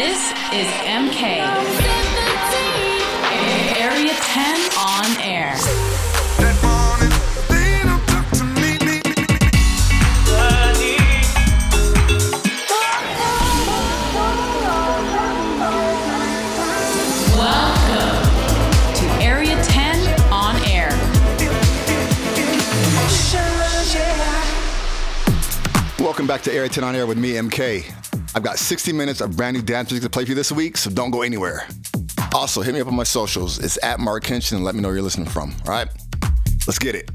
This is MK. Area 10 on air. Welcome to Area 10 on air. Welcome back to Area 10 on Air with me, MK. I've got 60 minutes of brand new dance music to play for you this week, so don't go anywhere. Also, hit me up on my socials. It's at Marc Kinchen and let me know where you're listening from. All right? Let's get it.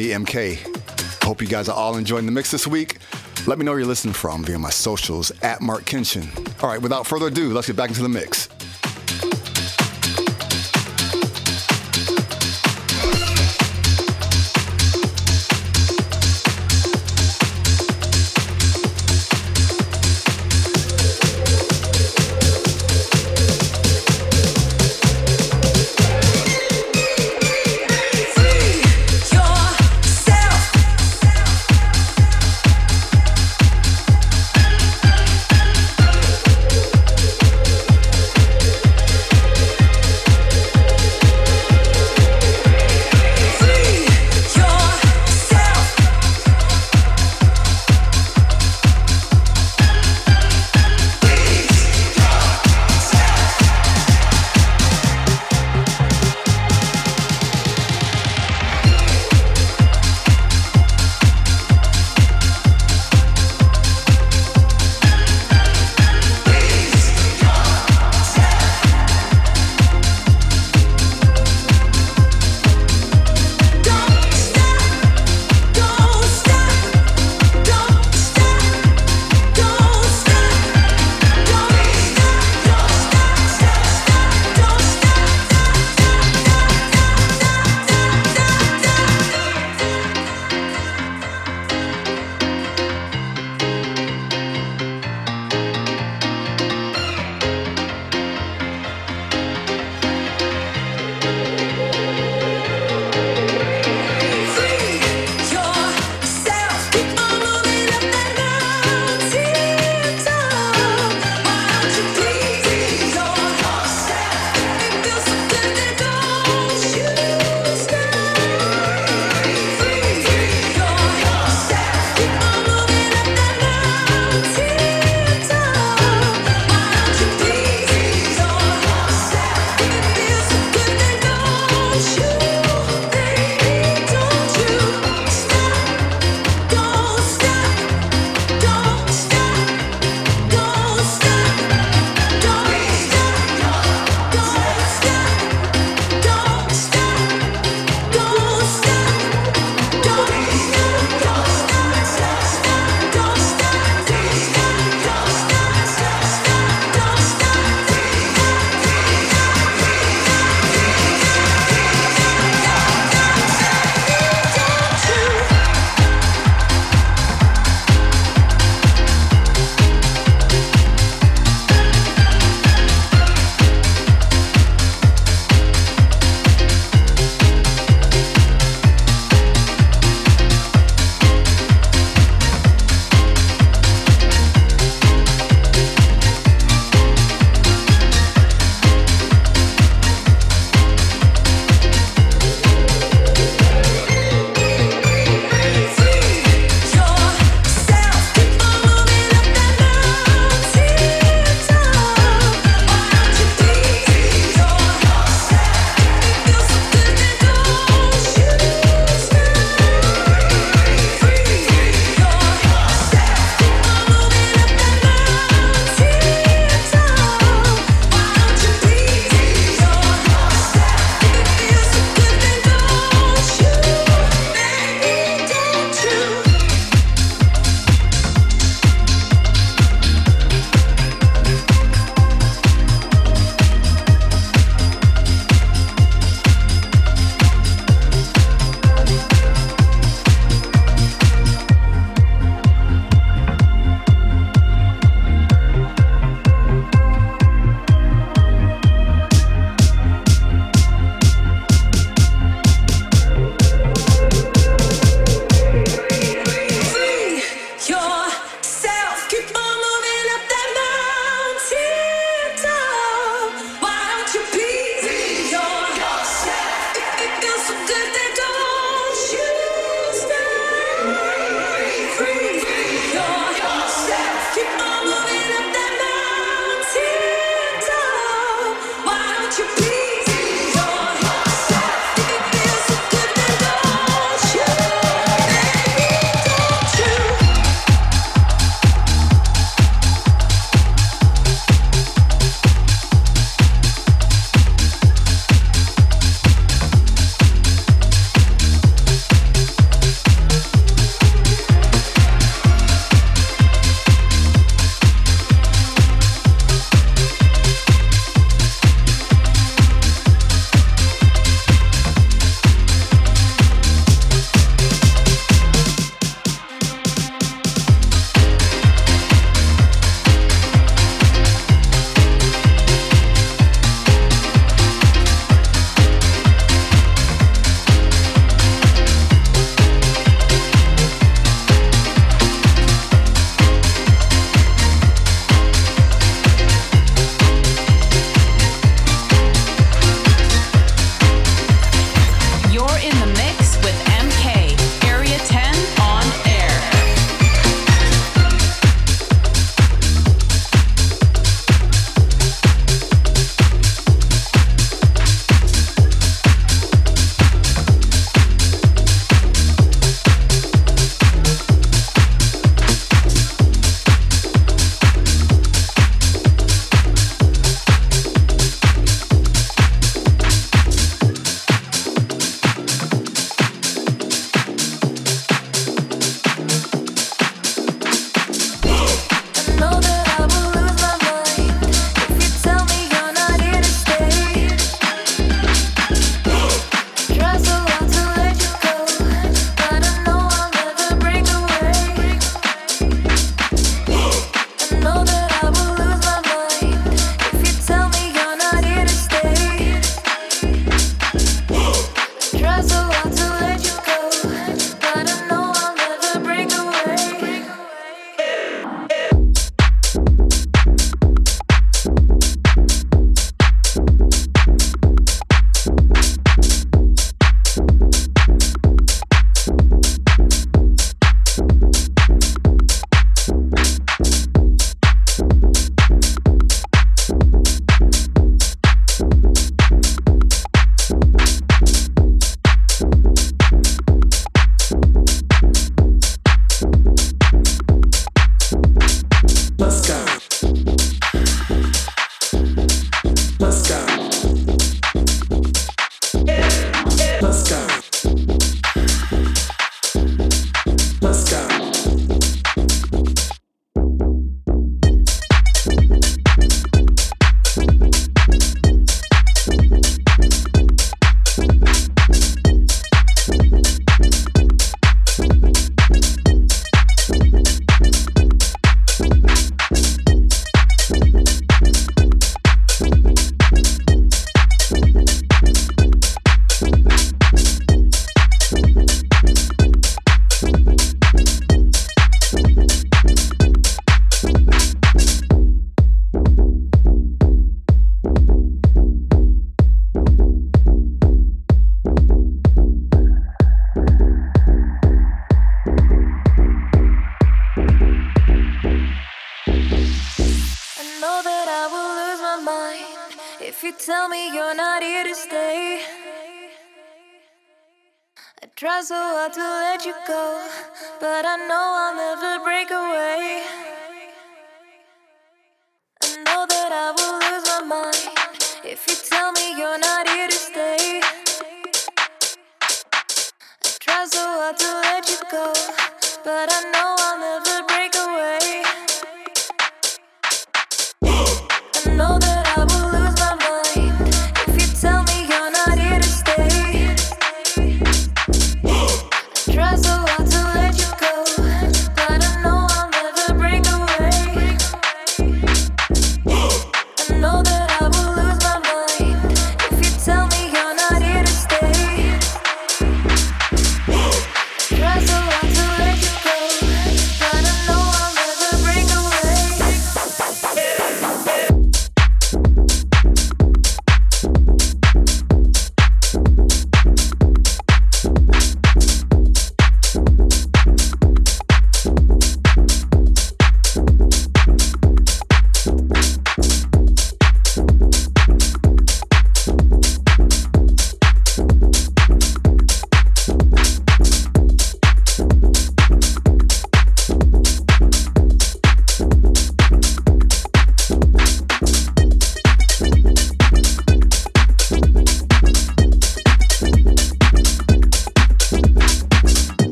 Me, MK. Hope you guys are all enjoying the mix this week. Let me know where you're listening from via my socials at Marc Kinchen. All right, without further ado, let's get back into the mix.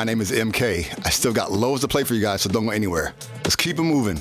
My name is MK. I still got loads to play for you guys, so don't go anywhere. Let's keep it moving.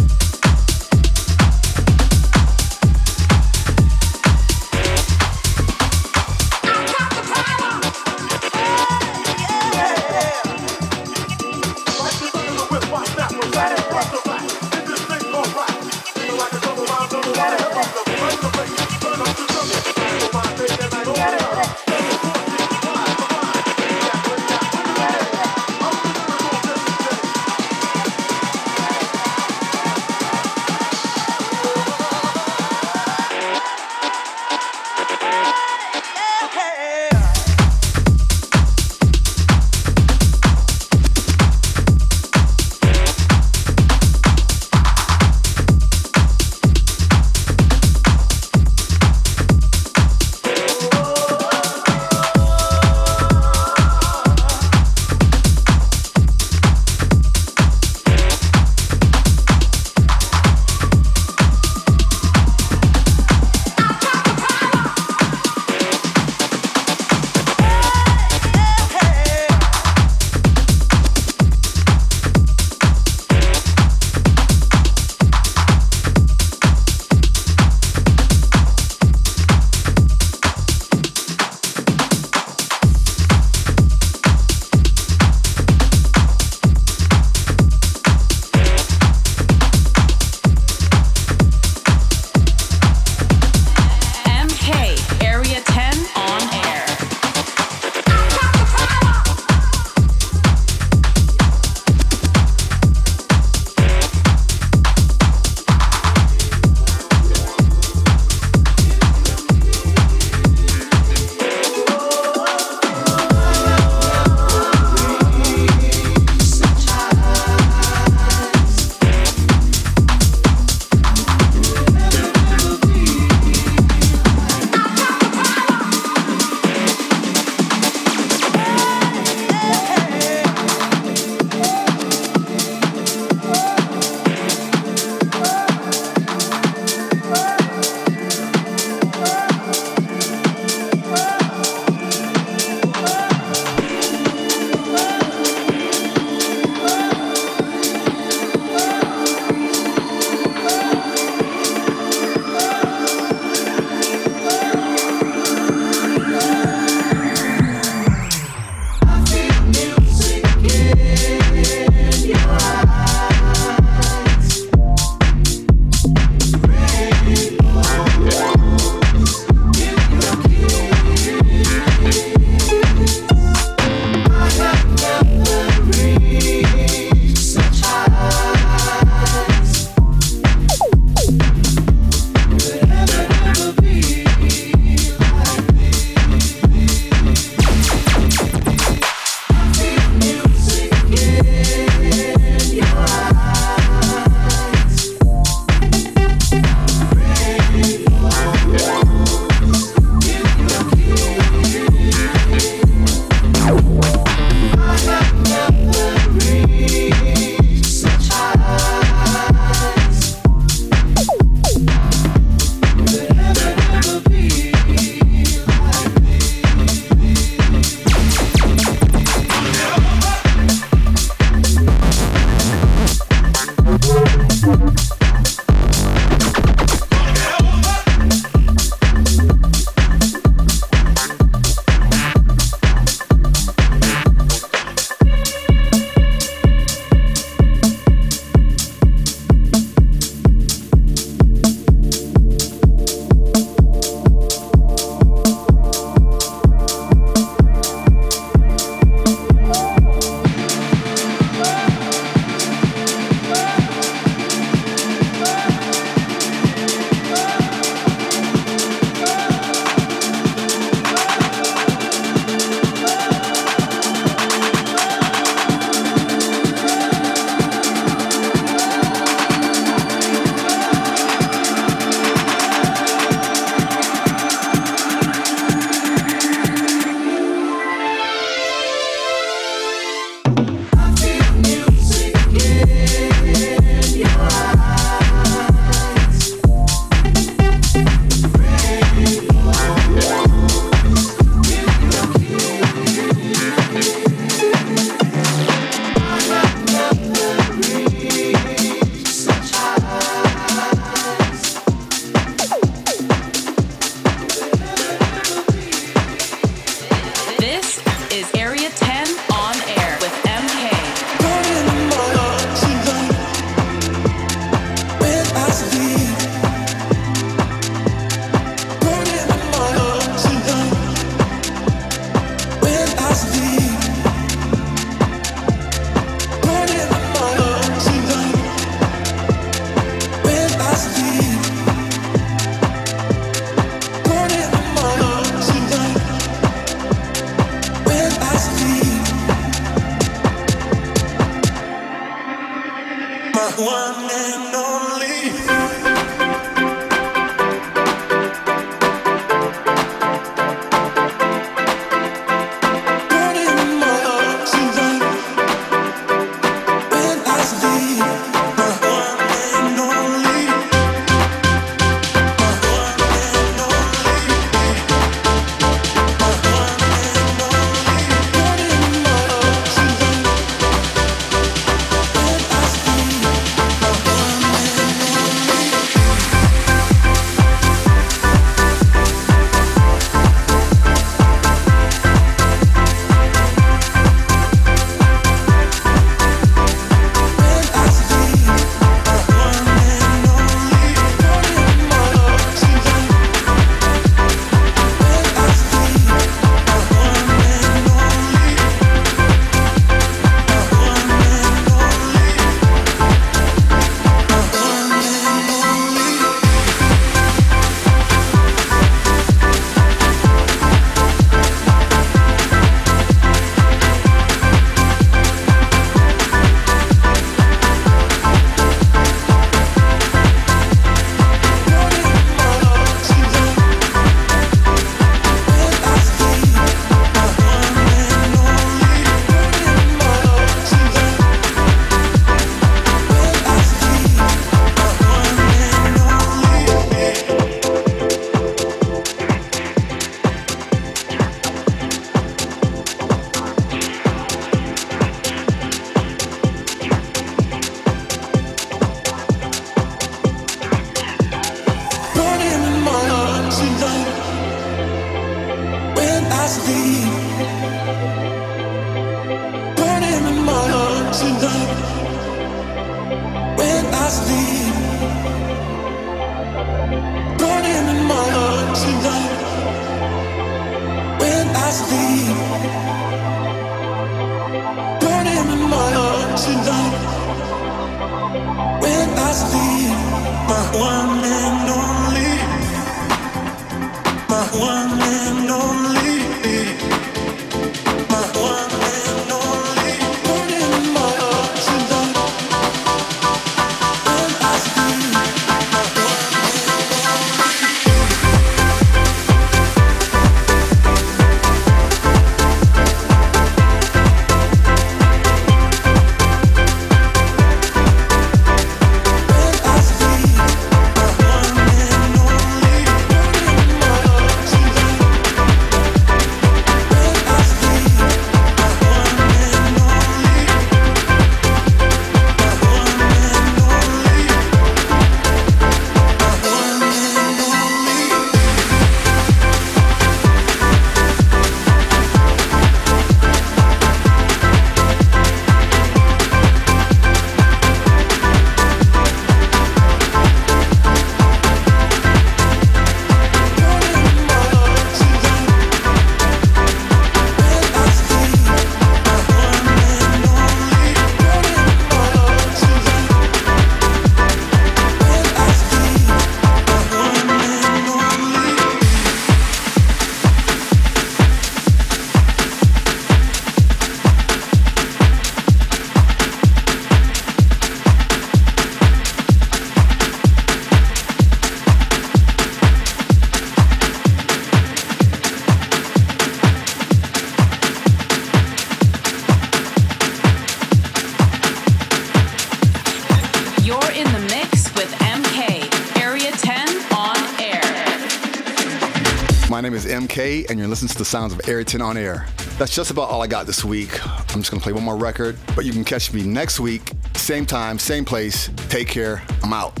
And listening to the sounds of 10 on air. That's just about all I got this week. I'm just gonna play one more record, but you can catch me next week, same time, same place. Take care. I'm out.